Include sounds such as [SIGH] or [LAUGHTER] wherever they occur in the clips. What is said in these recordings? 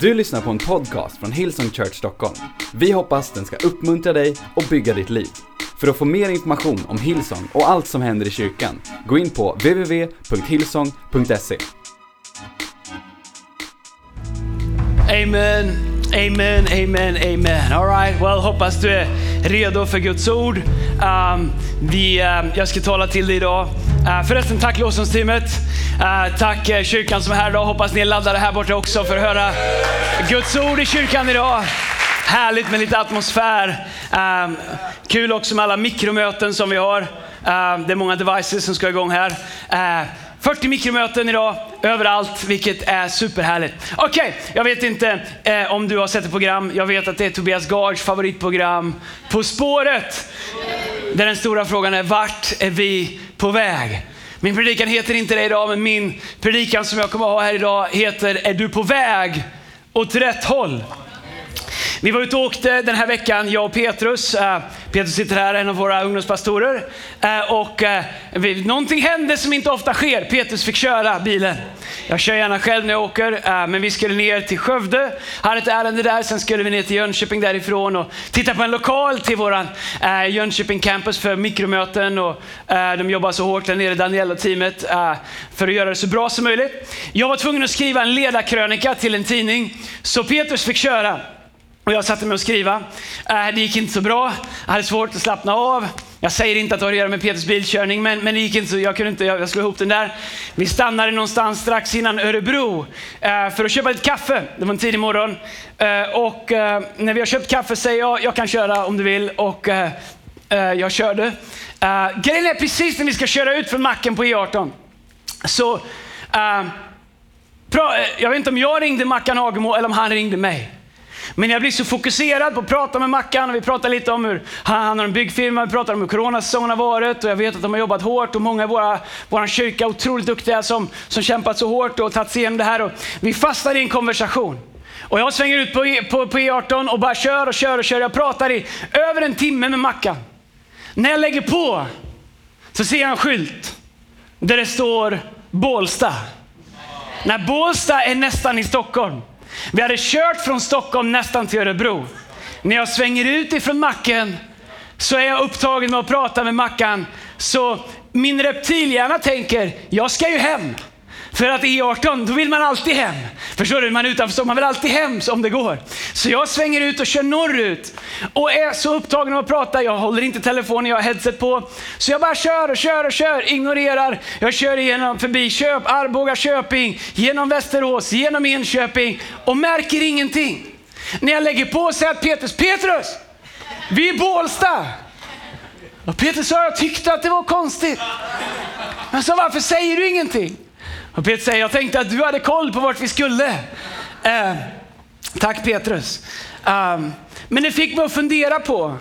Du lyssnar på en podcast från Hillsong Church Stockholm. Vi hoppas den ska uppmuntra dig och bygga ditt liv. För att få mer information om Hillsong och allt som händer i kyrkan, gå in på www.hillsong.se. Amen, amen, amen, amen. All right, well, hoppas du är redo för Guds ord. Um, vi, um, jag ska tala till dig idag. Eh, förresten, tack lovsångsteamet. Eh, tack eh, kyrkan som är här idag. Hoppas ni är laddade här borta också för att höra Guds ord i kyrkan idag. Härligt med lite atmosfär. Ehm, kul också med alla mikromöten som vi har. Ehm, det är många devices som ska igång här. Ehm, 40 mikromöten idag, överallt, vilket är superhärligt. Okej, okay, jag vet inte eh, om du har sett ett program. Jag vet att det är Tobias Gards favoritprogram, På spåret. Där den stora frågan är, vart är vi på väg? Min predikan heter inte det idag, men min predikan som jag kommer att ha här idag heter, är du på väg åt rätt håll? Vi var ute och åkte den här veckan, jag och Petrus. Eh, Petrus sitter här, en av våra ungdomspastorer. Eh, och eh, någonting hände som inte ofta sker. Petrus fick köra bilen. Jag kör gärna själv när jag åker, men vi skulle ner till Skövde, hade ett ärende där. Sen skulle vi ner till Jönköping därifrån och titta på en lokal till våran Jönköping campus för mikromöten. Och, de jobbar så hårt där nere, Daniel och teamet, för att göra det så bra som möjligt. Jag var tvungen att skriva en ledarkrönika till en tidning, så Petrus fick köra. Och jag satte mig och skriva. Äh, det gick inte så bra. Jag hade svårt att slappna av. Jag säger inte att det har att göra med Peters bilkörning, men, men det gick inte så. Jag kunde inte, jag slog ihop den där. Vi stannade någonstans strax innan Örebro eh, för att köpa lite kaffe. Det var en tidig morgon. Eh, och eh, när vi har köpt kaffe säger jag, jag kan köra om du vill. Och eh, jag körde. Eh, grejen är precis när vi ska köra ut från macken på E18. Så, jag vet inte om jag ringde Mackan Hagemo eller om han ringde mig. Men jag blir så fokuserad på att prata med Mackan och vi pratar lite om hur han har en byggfirma, vi pratar om hur coronasäsongen har varit och jag vet att de har jobbat hårt och många i våra, vår kyrka är otroligt duktiga som, som kämpat så hårt och tagit sig igenom det här. Och vi fastnar i en konversation. Och jag svänger ut på, e, på, på E18 och bara kör och kör och kör. Jag pratar i över en timme med Mackan. När jag lägger på så ser jag en skylt där det står Bålsta. När Bålsta är nästan i Stockholm. Vi hade kört från Stockholm nästan till Örebro. När jag svänger ut ifrån macken så är jag upptagen med att prata med Mackan. Så min reptilhjärna tänker, jag ska ju hem. För att E18, då vill man alltid hem. Förstår du? Man är utanför man vill alltid hem om det går. Så jag svänger ut och kör norrut och är så upptagen av att prata. Jag håller inte telefonen, jag har headset på. Så jag bara kör och kör och kör, ignorerar. Jag kör igenom förbi Köp, Arboga, Köping, genom Västerås, genom Enköping och märker ingenting. När jag lägger på säger att Petrus, Petrus, vi är Bålsta. Och Petrus sa, jag tyckte att det var konstigt. Jag sa, varför säger du ingenting? Och Petrus säger, jag tänkte att du hade koll på vart vi skulle. Eh, tack Petrus. Um, men det fick mig att fundera på,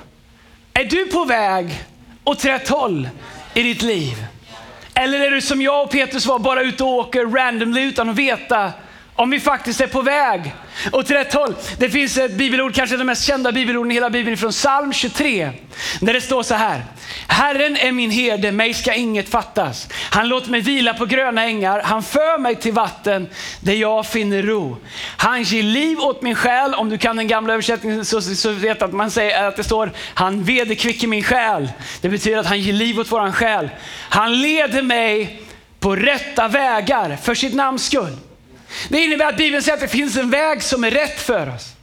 är du på väg åt rätt håll i ditt liv? Eller är du som jag och Petrus var, bara ute och åker randomly utan att veta om vi faktiskt är på väg åt rätt håll. Det finns ett bibelord, kanske det mest kända bibelorden i hela bibeln, från psalm 23. Där det står så här. Herren är min herde, mig ska inget fattas. Han låter mig vila på gröna ängar, han för mig till vatten där jag finner ro. Han ger liv åt min själ. Om du kan den gamla översättningen så, så vet att man säger att det står han vederkvicker min själ. Det betyder att han ger liv åt våran själ. Han leder mig på rätta vägar för sitt namns skull. Det innebär att Bibeln säger att det finns en väg som är rätt för oss.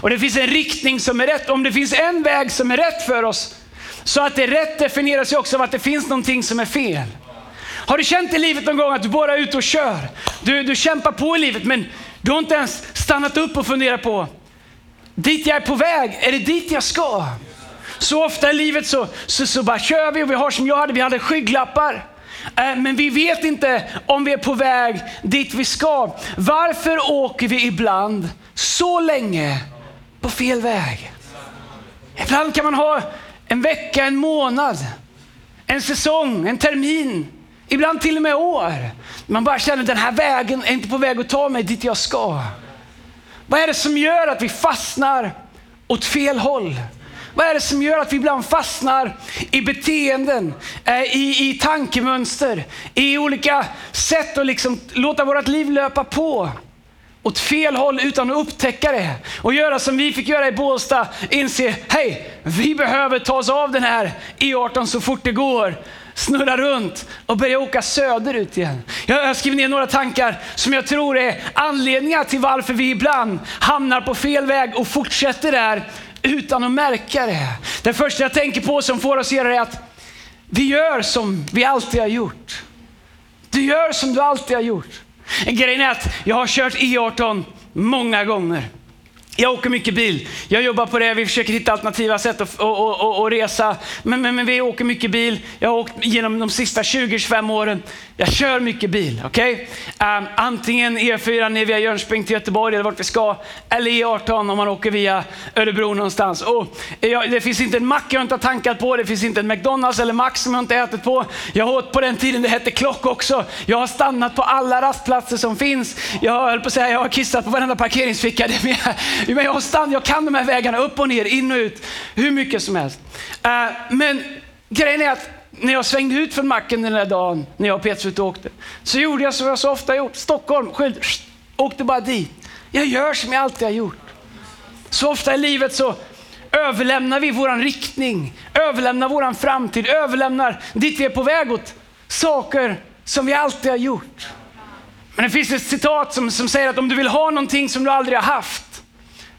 Och det finns en riktning som är rätt. Om det finns en väg som är rätt för oss, så att det är rätt definieras ju också av att det finns någonting som är fel. Har du känt i livet någon gång att du bara är ute och kör? Du, du kämpar på i livet men du har inte ens stannat upp och funderat på, dit jag är på väg, är det dit jag ska? Så ofta i livet så, så, så bara kör vi och vi har som jag hade, vi hade skygglappar. Eh, men vi vet inte om vi är på väg dit vi ska. Varför åker vi ibland så länge på fel väg? Ibland kan man ha en vecka, en månad, en säsong, en termin, ibland till och med år. Man bara känner att den här vägen är inte på väg att ta mig dit jag ska. Vad är det som gör att vi fastnar åt fel håll? Vad är det som gör att vi ibland fastnar i beteenden, eh, i, i tankemönster, i olika sätt att liksom låta vårt liv löpa på? åt fel håll utan att upptäcka det. Och göra som vi fick göra i Bålsta, inse, hej, vi behöver ta oss av den här E18 så fort det går snurra runt och börja åka söderut igen. Jag har skrivit ner några tankar som jag tror är anledningar till varför vi ibland hamnar på fel väg och fortsätter där utan att märka det. Det första jag tänker på som får oss att göra det är att vi gör som vi alltid har gjort. Du gör som du alltid har gjort. Grejen är att jag har kört E18 många gånger. Jag åker mycket bil. Jag jobbar på det. Vi försöker hitta alternativa sätt att, och, och, och resa. Men, men, men, vi åker mycket bil. Jag har åkt genom de sista 20-25 åren. Jag kör mycket bil. Okay? Um, ehm, antingen E4 ner via Jönköping till Göteborg eller vart vi ska. Eller E18 om man åker via Örebro någonstans. Oh, jag, det finns inte en mack jag inte har tankat på. Det finns inte en McDonalds eller Max som jag inte ätit på. Jag har åt på den tiden det hette klock också. Jag har stannat på alla rastplatser som finns. Jag höll på att säga jag har kissat på varenda parkeringsficka. [LAUGHS] Men jag har jag kan de här vägarna upp och ner, in och ut, hur mycket som helst. Eh, men grejen är att när jag svängde ut från macken den där dagen, när jag och Petrus ut åkte, så gjorde jag som jag så ofta gjort. Stockholm, skylt, åkte bara dit. Jag gör som jag alltid har gjort. Så ofta i livet så överlämnar vi våran riktning, överlämnar våran framtid, överlämnar dit vi är på väg åt saker som vi alltid har gjort. Men det finns ett citat som, som säger att om du vill ha någonting som du aldrig har haft,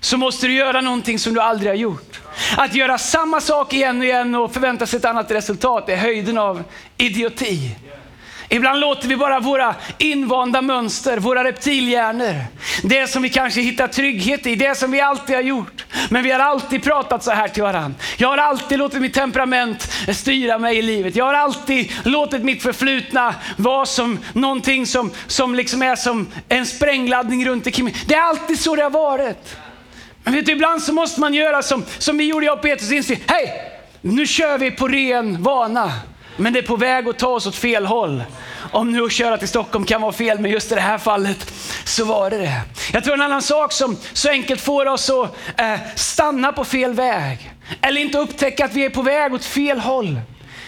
så måste du göra någonting som du aldrig har gjort. Att göra samma sak igen och igen och förvänta sig ett annat resultat är höjden av idioti. Ibland låter vi bara våra invanda mönster, våra reptilhjärnor, det som vi kanske hittar trygghet i, det som vi alltid har gjort. Men vi har alltid pratat så här till varandra. Jag har alltid låtit mitt temperament styra mig i livet. Jag har alltid låtit mitt förflutna vara som någonting som, som liksom är som en sprängladdning runt omkring mig. Det är alltid så det har varit. Men vet du, ibland så måste man göra som, som vi gjorde jag och Petrus inse, hej, nu kör vi på ren vana. Men det är på väg att ta oss åt fel håll. Om nu att köra till Stockholm kan vara fel, men just i det här fallet så var det det. Jag tror en annan sak som så enkelt får oss att eh, stanna på fel väg, eller inte upptäcka att vi är på väg åt fel håll,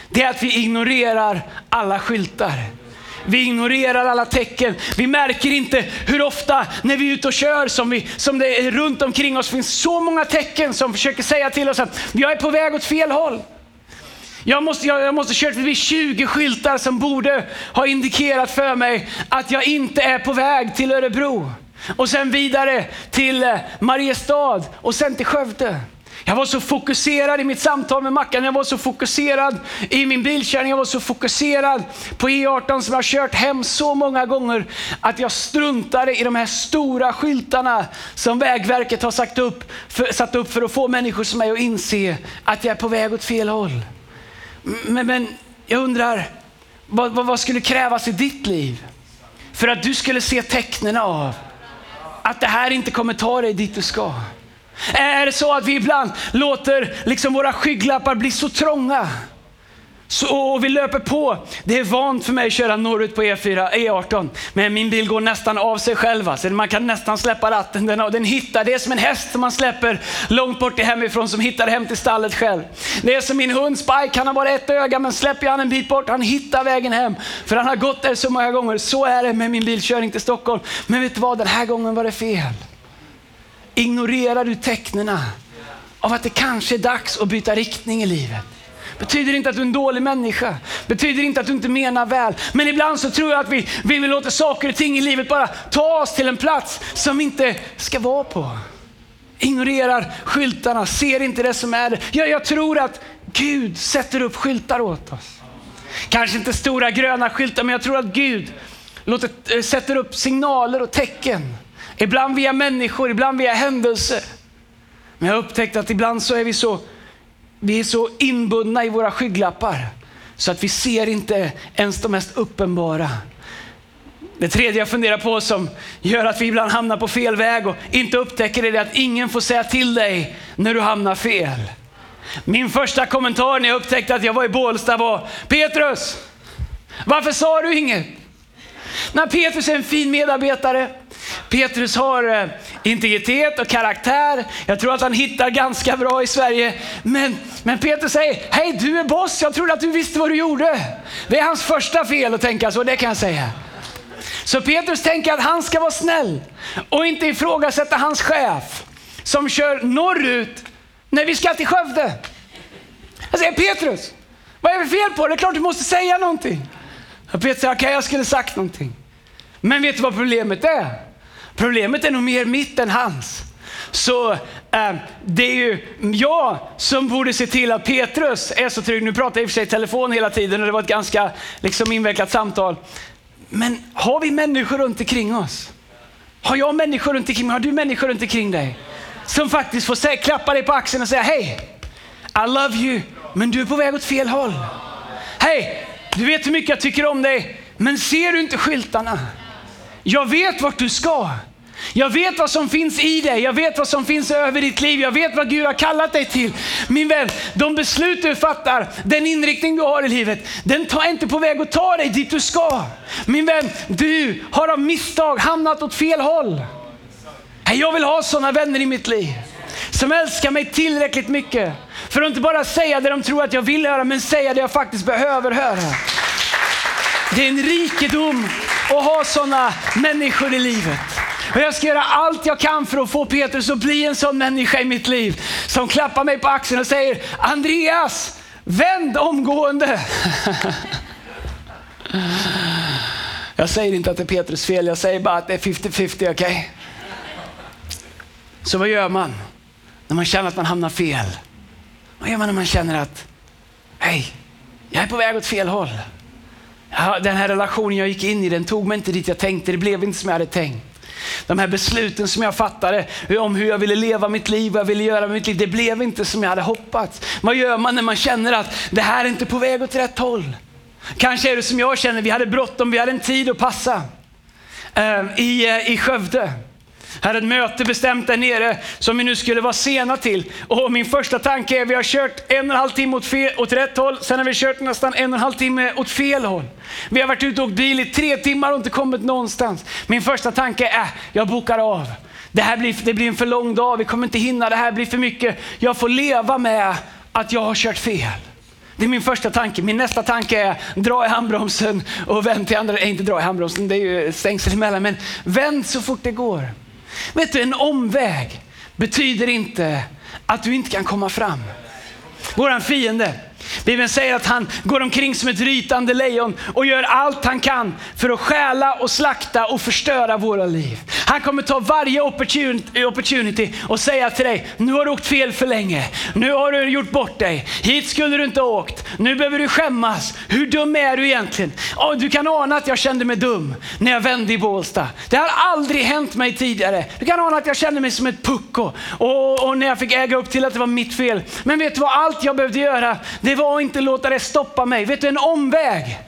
det är att vi ignorerar alla skyltar. Vi ignorerar alla tecken. Vi märker inte hur ofta när vi är ute och kör som, vi, som det är runt omkring oss finns så många tecken som försöker säga till oss att jag är på väg åt fel håll. Jag måste, jag, jag måste kört förbi 20 skyltar som borde ha indikerat för mig att jag inte är på väg till Örebro. Och sen vidare till eh, Mariestad och sen till Skövde. Jag var så fokuserad i mitt samtal med Mackan, jag var så fokuserad i min bilkörning, jag var så fokuserad på E18 som jag kört hem så många gånger att jag struntade i de här stora skyltarna som Vägverket har sagt upp, för, satt upp för att få människor som mig att inse att jag är på väg åt fel håll. Men, men jag undrar, vad, vad, vad skulle krävas i ditt liv för att du skulle se tecknen av att det här inte kommer ta dig dit du ska? Är det så att vi ibland låter liksom våra skygglappar bli så trånga? Så, och vi löper på. Det är vant för mig att köra norrut på E4, E18, men min bil går nästan av sig själv. Alltså. Man kan nästan släppa ratten. Den, den hittar, det är som en häst som man släpper långt bort hemifrån som hittar hem till stallet själv. Det är som min hund Spike, han har bara ett öga, men släpper jag han en bit bort, han hittar vägen hem. För han har gått där så många gånger. Så är det med min bilkörning till Stockholm. Men vet du vad, den här gången var det fel. Ignorerar du tecknen av att det kanske är dags att byta riktning i livet? Betyder inte att du är en dålig människa. Betyder inte att du inte menar väl. Men ibland så tror jag att vi, vi vill låta saker och ting i livet bara ta oss till en plats som vi inte ska vara på. Ignorerar skyltarna, ser inte det som är det. Jag, jag tror att Gud sätter upp skyltar åt oss. Kanske inte stora gröna skyltar, men jag tror att Gud låter, eh, sätter upp signaler och tecken Ibland via människor, ibland via händelser. Men jag har upptäckt att ibland så är vi så, vi är så inbundna i våra skygglappar så att vi ser inte ens de mest uppenbara. Det tredje jag funderar på som gör att vi ibland hamnar på fel väg och inte upptäcker det är att ingen får säga till dig när du hamnar fel. Min första kommentar när jag upptäckte att jag var i Bålsta var Petrus, varför sa du inget? När Petrus är en fin medarbetare, Petrus har eh, integritet och karaktär. Jag tror att han hittar ganska bra i Sverige. Men, men Petrus säger, hej du är boss, jag trodde att du visste vad du gjorde. Det är hans första fel att tänka så, det kan jag säga. Så Petrus tänker att han ska vara snäll och inte ifrågasätta hans chef som kör norrut när vi ska till Skövde. Jag säger Petrus, vad är det fel på Det är klart du måste säga någonting. Och Petrus säger, okej okay, jag skulle sagt någonting. Men vet du vad problemet är? Problemet är nog mer mitt än hans. Så äh, det är ju jag som borde se till att Petrus är så trygg. Nu pratar jag i och för sig i telefon hela tiden och det var ett ganska liksom, invecklat samtal. Men har vi människor runt omkring oss? Har jag människor runt omkring mig? Har du människor runt omkring dig? Som faktiskt får säga, klappa dig på axeln och säga hej, I love you, men du är på väg åt fel håll. Hej, du vet hur mycket jag tycker om dig, men ser du inte skyltarna? Jag vet vart du ska. Jag vet vad som finns i dig, jag vet vad som finns över ditt liv, jag vet vad Gud har kallat dig till. Min vän, de beslut du fattar, den inriktning du har i livet, den är inte på väg att ta dig dit du ska. Min vän, du har av misstag hamnat åt fel håll. Jag vill ha sådana vänner i mitt liv som älskar mig tillräckligt mycket för att inte bara säga det de tror att jag vill höra, men säga det jag faktiskt behöver höra. Det är en rikedom att ha sådana människor i livet. Och jag ska göra allt jag kan för att få Petrus att bli en sån människa i mitt liv som klappar mig på axeln och säger Andreas, vänd omgående. [LAUGHS] Jag säger inte att det är Petrus fel, jag säger bara att det är 50-50, okej? Okay? Så vad gör man när man känner att man hamnar fel? Vad gör man när man känner att, hej, jag är på väg åt fel håll den här relationen jag gick in i, den tog mig inte dit jag tänkte, det blev inte som jag hade tänkt. De här besluten som jag fattade om hur jag ville leva mitt liv, vad jag ville göra med mitt liv, det blev inte som jag hade hoppats. Vad gör man när man känner att det här är inte på väg åt rätt håll? Kanske är det som jag känner, vi hade bråttom, vi hade en tid att passa ehm, i, eh, i Skövde hade ett möte bestämt där nere som vi nu skulle vara sena till. Och min första tanke är, vi har kört en och en halv timme åt, fel, åt rätt håll, sen har vi kört nästan en och en halv timme åt fel håll. Vi har varit ute och åkt bil i tre timmar och inte kommit någonstans. Min första tanke är, äh, jag bokar av. Det här blir, det blir en för lång dag, vi kommer inte hinna, det här blir för mycket. Jag får leva med att jag har kört fel. Det är min första tanke. Min nästa tanke är dra i handbromsen och vänd till andra. Nej, inte dra i handbromsen, det är ju stängsel emellan, men vänd så fort det går. Vet du, en omväg betyder inte att du inte kan komma fram. Våran fiende, Bibeln säger att han går omkring som ett rytande lejon och gör allt han kan för att stjäla och slakta och förstöra våra liv. Han kommer ta varje opportunity och säga till dig, nu har du åkt fel för länge. Nu har du gjort bort dig. Hit skulle du inte ha åkt. Nu behöver du skämmas. Hur dum är du egentligen? Oh, du kan ana att jag kände mig dum när jag vände i Bålsta. Det har aldrig hänt mig tidigare. Du kan ana att jag kände mig som ett pucko och, och när jag fick äga upp till att det var mitt fel. Men vet du vad? Allt jag behövde göra, det var att inte låta det stoppa mig. Vet du, en omväg.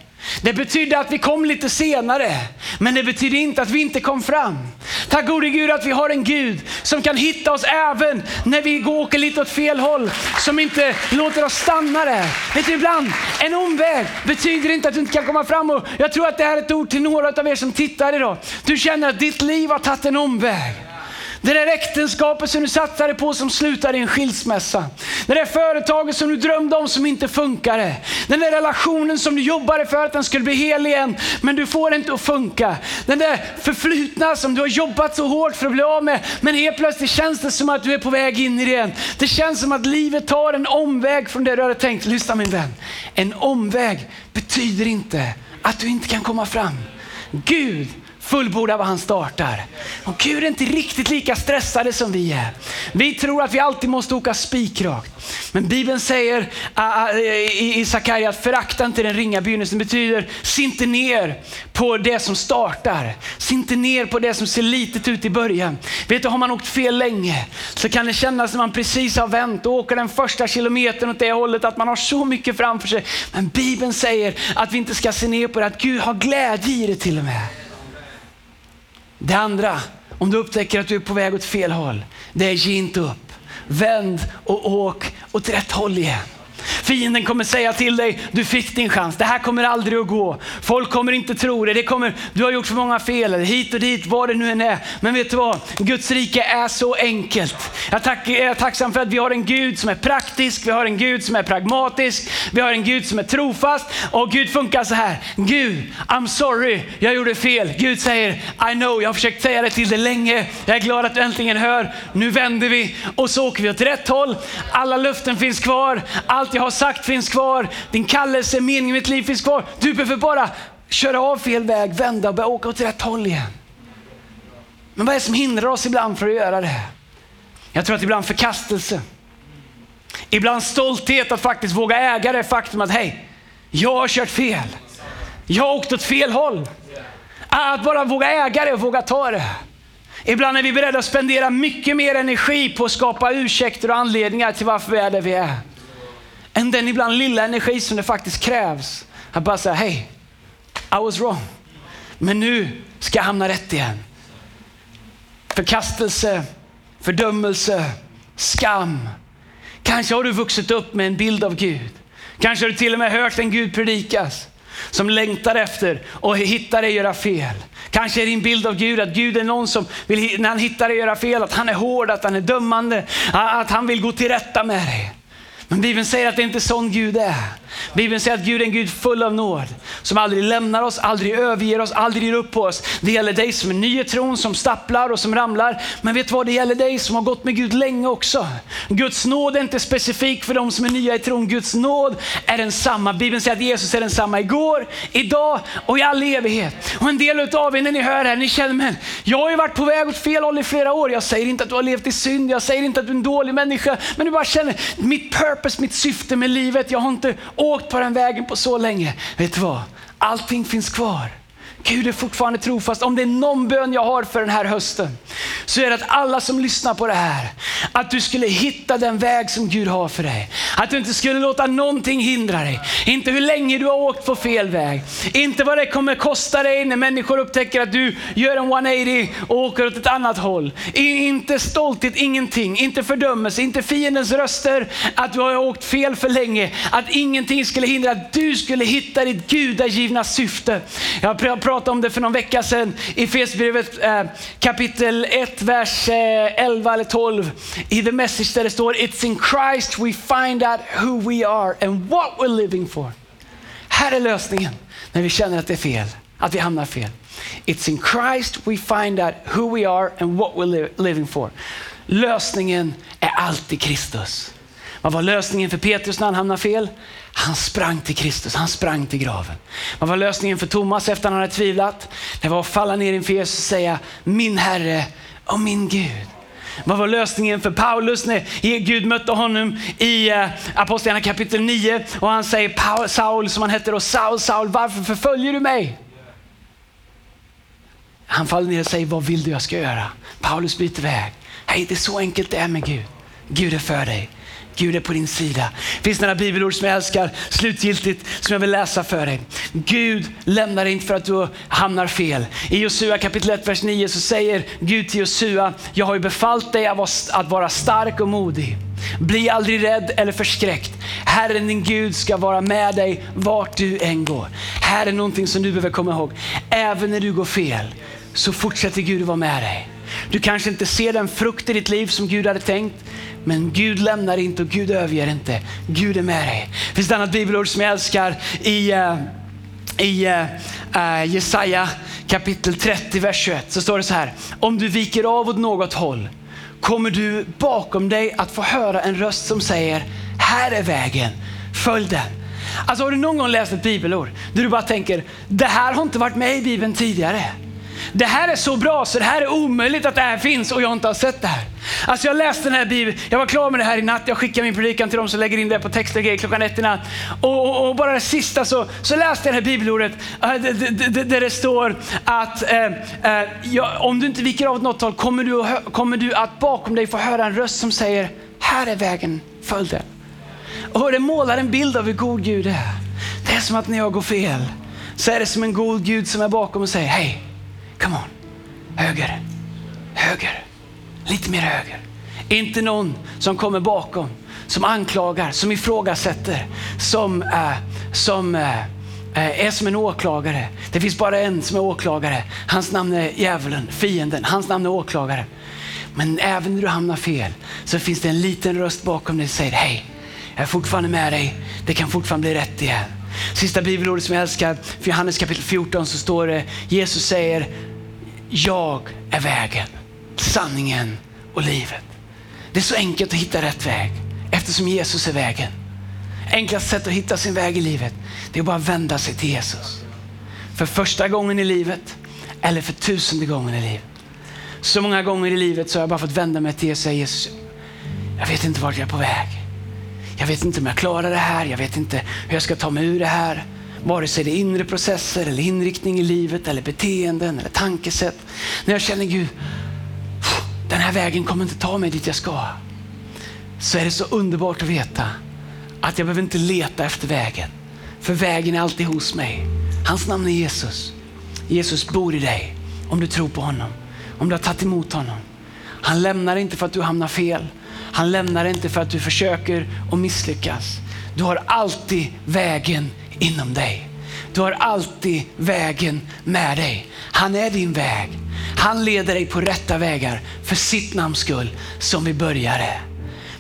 Det betydde att vi kom lite senare, men det betyder inte att vi inte kom fram. Tack gode Gud att vi har en Gud som kan hitta oss även när vi går åker lite åt fel håll, som inte låter oss stanna där. Vet du, ibland, en omväg betyder inte att du inte kan komma fram. Och jag tror att det här är ett ord till några av er som tittar idag. Du känner att ditt liv har tagit en omväg. Det där äktenskapet som du satsade på som slutade i en skilsmässa. Det där företaget som du drömde om som inte funkade. Den där relationen som du jobbade för att den skulle bli hel igen, men du får inte att funka. Den där förflutna som du har jobbat så hårt för att bli av med, men helt plötsligt känns det som att du är på väg in i det igen. Det känns som att livet tar en omväg från det du hade tänkt. Lyssna min vän, en omväg betyder inte att du inte kan komma fram. Gud fullborda vad han startar. Och Gud är inte riktigt lika stressade som vi är. Vi tror att vi alltid måste åka spikrakt. Men Bibeln säger uh, i, i Sakarja att förakta inte den ringa begynnelsen. Det betyder, se inte ner på det som startar. Se inte ner på det som ser litet ut i början. Vet du, har man åkt fel länge så kan det kännas som man precis har vänt och åker den första kilometern åt det hållet att man har så mycket framför sig. Men Bibeln säger att vi inte ska se ner på det, att Gud har glädje i det till och med. Det andra, om du upptäcker att du är på väg åt fel håll, det är ge inte upp. Vänd och åk åt rätt håll igen. Fienden kommer säga till dig, du fick din chans. Det här kommer aldrig att gå. Folk kommer inte tro det. det kommer, du har gjort för många fel, eller hit och dit, vad det nu än är. Men vet du vad? Guds rike är så enkelt. Jag, tack, jag är tacksam för att vi har en Gud som är praktisk, vi har en Gud som är pragmatisk, vi har en Gud som är trofast. Och Gud funkar så här. Gud, I'm sorry, jag gjorde fel. Gud säger, I know, jag har försökt säga det till dig länge. Jag är glad att du äntligen hör. Nu vänder vi och så åker vi åt rätt håll. Alla löften finns kvar. Allt jag har sagt finns kvar. Din kallelse, meningen med mitt liv finns kvar. Du behöver bara köra av fel väg, vända och börja åka åt rätt håll igen. Men vad är det som hindrar oss ibland för att göra det? Jag tror att ibland förkastelse. Ibland stolthet att faktiskt våga äga det faktum att hej, jag har kört fel. Jag har åkt åt fel håll. Att bara våga äga det och våga ta det. Ibland är vi beredda att spendera mycket mer energi på att skapa ursäkter och anledningar till varför vi är där vi är. Än den ibland lilla energi som det faktiskt krävs. Att bara säga, hej, I was wrong. Men nu ska jag hamna rätt igen. Förkastelse, fördömelse, skam. Kanske har du vuxit upp med en bild av Gud. Kanske har du till och med hört en Gud predikas som längtar efter och hittar dig göra fel. Kanske är din bild av Gud att Gud är någon som vill, när han hittar dig göra fel, att han är hård, att han är dömande, att han vill gå till rätta med dig. Men Bibeln säger att det inte är sån Gud är. Bibeln säger att Gud är en Gud full av nåd, som aldrig lämnar oss, aldrig överger oss, aldrig ger upp på oss. Det gäller dig som är ny i tron, som stapplar och som ramlar. Men vet du vad, det gäller dig som har gått med Gud länge också. Guds nåd är inte specifik för de som är nya i tron. Guds nåd är densamma. Bibeln säger att Jesus är densamma igår, idag och i all evighet. Och en del av er när ni hör det här, ni känner, men jag har ju varit på väg åt fel håll i flera år. Jag säger inte att du har levt i synd, jag säger inte att du är en dålig människa, men du bara känner, mitt purpose, mitt syfte med livet, jag har inte åkt på den vägen på så länge. Vet du vad? Allting finns kvar. Gud är fortfarande trofast. Om det är någon bön jag har för den här hösten så är det att alla som lyssnar på det här, att du skulle hitta den väg som Gud har för dig. Att du inte skulle låta någonting hindra dig. Inte hur länge du har åkt på fel väg. Inte vad det kommer kosta dig när människor upptäcker att du gör en 180 och åker åt ett annat håll. Inte stolthet, ingenting. Inte fördömelse, inte fiendens röster. Att du har åkt fel för länge. Att ingenting skulle hindra att du skulle hitta ditt gudagivna syfte. Jag pratade om det för någon vecka sedan i Fesbrevet eh, kapitel 1, vers eh, 11 eller 12 i the message där det står It's in Christ we find out who we are and what we're living for. Här är lösningen när vi känner att det är fel, att vi hamnar fel. It's in Christ we find out who we are and what we're living for. Lösningen är alltid Kristus. Vad var lösningen för Petrus när han hamnade fel? Han sprang till Kristus, han sprang till graven. Vad var lösningen för Thomas efter han hade tvivlat? Det var att falla ner inför Jesus och säga min Herre och min Gud. Vad var lösningen för Paulus när Gud mötte honom i eh, Apostlagärningarna kapitel 9 och han säger Saul som han hette då, Saul, Saul varför förföljer du mig? Han faller ner och säger vad vill du jag ska göra? Paulus byter väg. Hej, det är så enkelt det är med Gud. Gud är för dig. Gud är på din sida. Det finns några bibelord som jag älskar slutgiltigt som jag vill läsa för dig. Gud lämnar dig inte för att du hamnar fel. I Josua kapitel 1, vers 9 så säger Gud till Josua, jag har ju befallt dig att vara stark och modig. Bli aldrig rädd eller förskräckt. Herren din Gud ska vara med dig vart du än går. Här är någonting som du behöver komma ihåg. Även när du går fel så fortsätter Gud att vara med dig. Du kanske inte ser den frukt i ditt liv som Gud hade tänkt. Men Gud lämnar inte och Gud överger inte. Gud är med dig. Det finns ett annat bibelord som jag älskar i, uh, i uh, Jesaja kapitel 30, vers 21. Så står det så här. Om du viker av åt något håll kommer du bakom dig att få höra en röst som säger, här är vägen, följ den. Alltså har du någon gång läst ett bibelord där du bara tänker, det här har inte varit med i Bibeln tidigare. Det här är så bra så det här är omöjligt att det här finns och jag inte har sett det här. Alltså jag läste den här bibeln, jag var klar med det här i natt, jag skickar min predikan till dem som lägger in det på text och grejer klockan ett i natt. Och, och, och, bara det sista så, så läste jag det här bibelordet äh, där det står att äh, äh, ja, om du inte viker av åt något håll kommer du, kommer du att bakom dig få höra en röst som säger, här är vägen, följ den. Och det målar en bild av hur god Gud är. Det är som att när jag går fel så är det som en god Gud som är bakom och säger, hej, come on, höger, höger. Lite mer höger. Inte någon som kommer bakom, som anklagar, som ifrågasätter, som, äh, som äh, är som en åklagare. Det finns bara en som är åklagare. Hans namn är djävulen, fienden. Hans namn är åklagare. Men även när du hamnar fel så finns det en liten röst bakom dig som säger hej, jag är fortfarande med dig. Det kan fortfarande bli rätt igen. Sista bibelordet som jag älskar, för Johannes kapitel 14 så står det, Jesus säger, jag är vägen, sanningen och livet. Det är så enkelt att hitta rätt väg eftersom Jesus är vägen. Enklast sätt att hitta sin väg i livet, det är att bara vända sig till Jesus. För första gången i livet eller för tusende gången i livet. Så många gånger i livet så har jag bara fått vända mig till Jesus och säga Jesus, jag vet inte vart jag är på väg. Jag vet inte om jag klarar det här, jag vet inte hur jag ska ta mig ur det här. Vare sig det är inre processer eller inriktning i livet eller beteenden eller tankesätt. När jag känner Gud, den här vägen kommer inte ta mig dit jag ska. Så är det så underbart att veta att jag behöver inte leta efter vägen. För vägen är alltid hos mig. Hans namn är Jesus. Jesus bor i dig om du tror på honom. Om du har tagit emot honom. Han lämnar inte för att du hamnar fel. Han lämnar inte för att du försöker och misslyckas. Du har alltid vägen inom dig. Du har alltid vägen med dig. Han är din väg. Han leder dig på rätta vägar för sitt namns skull som vi började.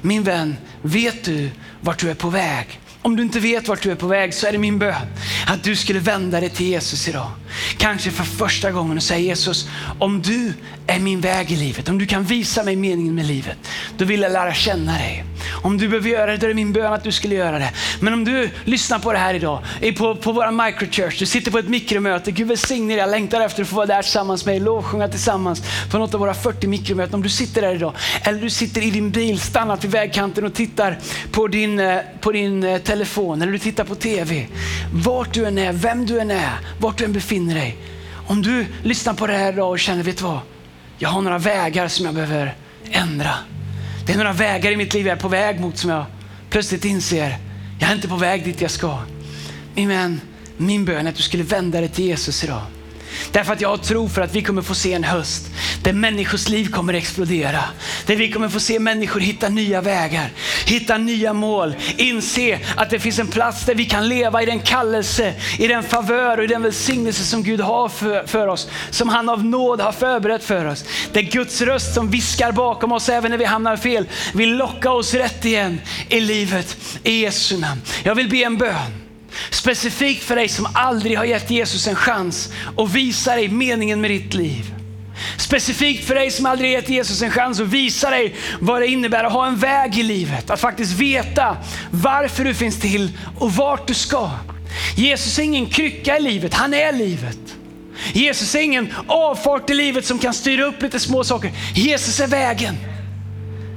Min vän, vet du vart du är på väg? Om du inte vet vart du är på väg så är det min bön att du skulle vända dig till Jesus idag. Kanske för första gången och säga Jesus, om du är min väg i livet, om du kan visa mig meningen med livet, då vill jag lära känna dig. Om du behöver göra det, då är det min bön att du skulle göra det. Men om du lyssnar på det här idag, är på, på våra microchurch, du sitter på ett mikromöte, Gud välsigne dig, jag längtar efter att få vara där tillsammans med dig, lovsjunga tillsammans på något av våra 40 mikromöten. Om du sitter där idag, eller du sitter i din bil, stannat vid vägkanten och tittar på din, eh, på din eh, telefon, eller du tittar på TV. Vart du än är, vem du än är, vart du än befinner dig. Om du lyssnar på det här idag och känner, vet du vad? Jag har några vägar som jag behöver ändra. Det är några vägar i mitt liv jag är på väg mot som jag plötsligt inser, jag är inte på väg dit jag ska. Min vän, min bön är att du skulle vända dig till Jesus idag. Därför att jag har tro för att vi kommer få se en höst där människors liv kommer explodera. Där vi kommer få se människor hitta nya vägar, hitta nya mål, inse att det finns en plats där vi kan leva i den kallelse, i den favör och i den välsignelse som Gud har för, för oss. Som han av nåd har förberett för oss. Det är Guds röst som viskar bakom oss även när vi hamnar fel, vill locka oss rätt igen i livet i Jesu namn. Jag vill be en bön. Specifikt för dig som aldrig har gett Jesus en chans och visa dig meningen med ditt liv. Specifikt för dig som aldrig gett Jesus en chans och visa dig vad det innebär att ha en väg i livet. Att faktiskt veta varför du finns till och vart du ska. Jesus är ingen krycka i livet, han är livet. Jesus är ingen avfart i livet som kan styra upp lite små saker. Jesus är vägen.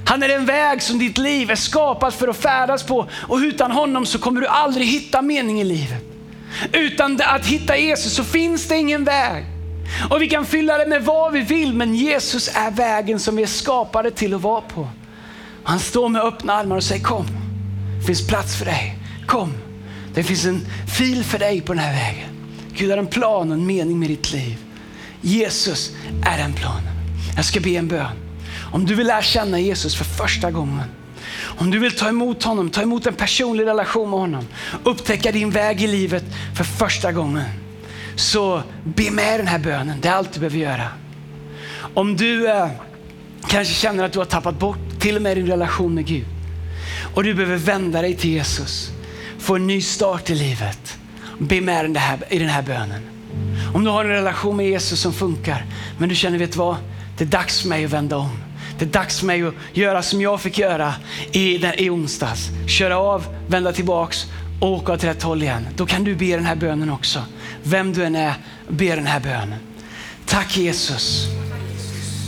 Han är den väg som ditt liv är skapat för att färdas på och utan honom så kommer du aldrig hitta mening i livet. Utan att hitta Jesus så finns det ingen väg. Och vi kan fylla det med vad vi vill men Jesus är vägen som vi är skapade till att vara på. Han står med öppna armar och säger kom, det finns plats för dig. Kom, det finns en fil för dig på den här vägen. Gud har en plan och en mening med ditt liv. Jesus är den planen. Jag ska be en bön. Om du vill lära känna Jesus för första gången, om du vill ta emot honom, ta emot en personlig relation med honom, upptäcka din väg i livet för första gången, så be med den här bönen. Det är allt du behöver göra. Om du eh, kanske känner att du har tappat bort till och med din relation med Gud och du behöver vända dig till Jesus, få en ny start i livet. Be med den här, i den här bönen. Om du har en relation med Jesus som funkar, men du känner, vet vad? Det är dags för mig att vända om. Det är dags för mig att göra som jag fick göra i, i onsdags. Köra av, vända tillbaks och åka åt rätt håll igen. Då kan du be den här bönen också. Vem du än är, be den här bönen. Tack Jesus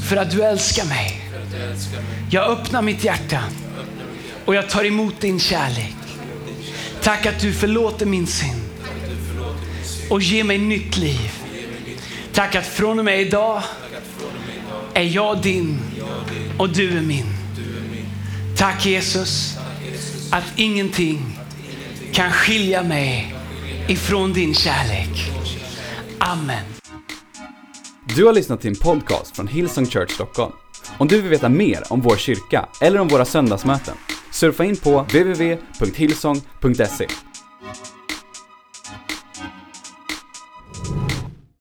för att du älskar mig. Jag öppnar mitt hjärta och jag tar emot din kärlek. Tack att du förlåter min synd och ger mig nytt liv. Tack att från och med idag är jag din och du är min. Tack Jesus att ingenting kan skilja mig ifrån din kärlek. Amen. Du har lyssnat till en podcast från Hillsong Church Stockholm. Om du vill veta mer om vår kyrka eller om våra söndagsmöten, surfa in på www.hillsong.se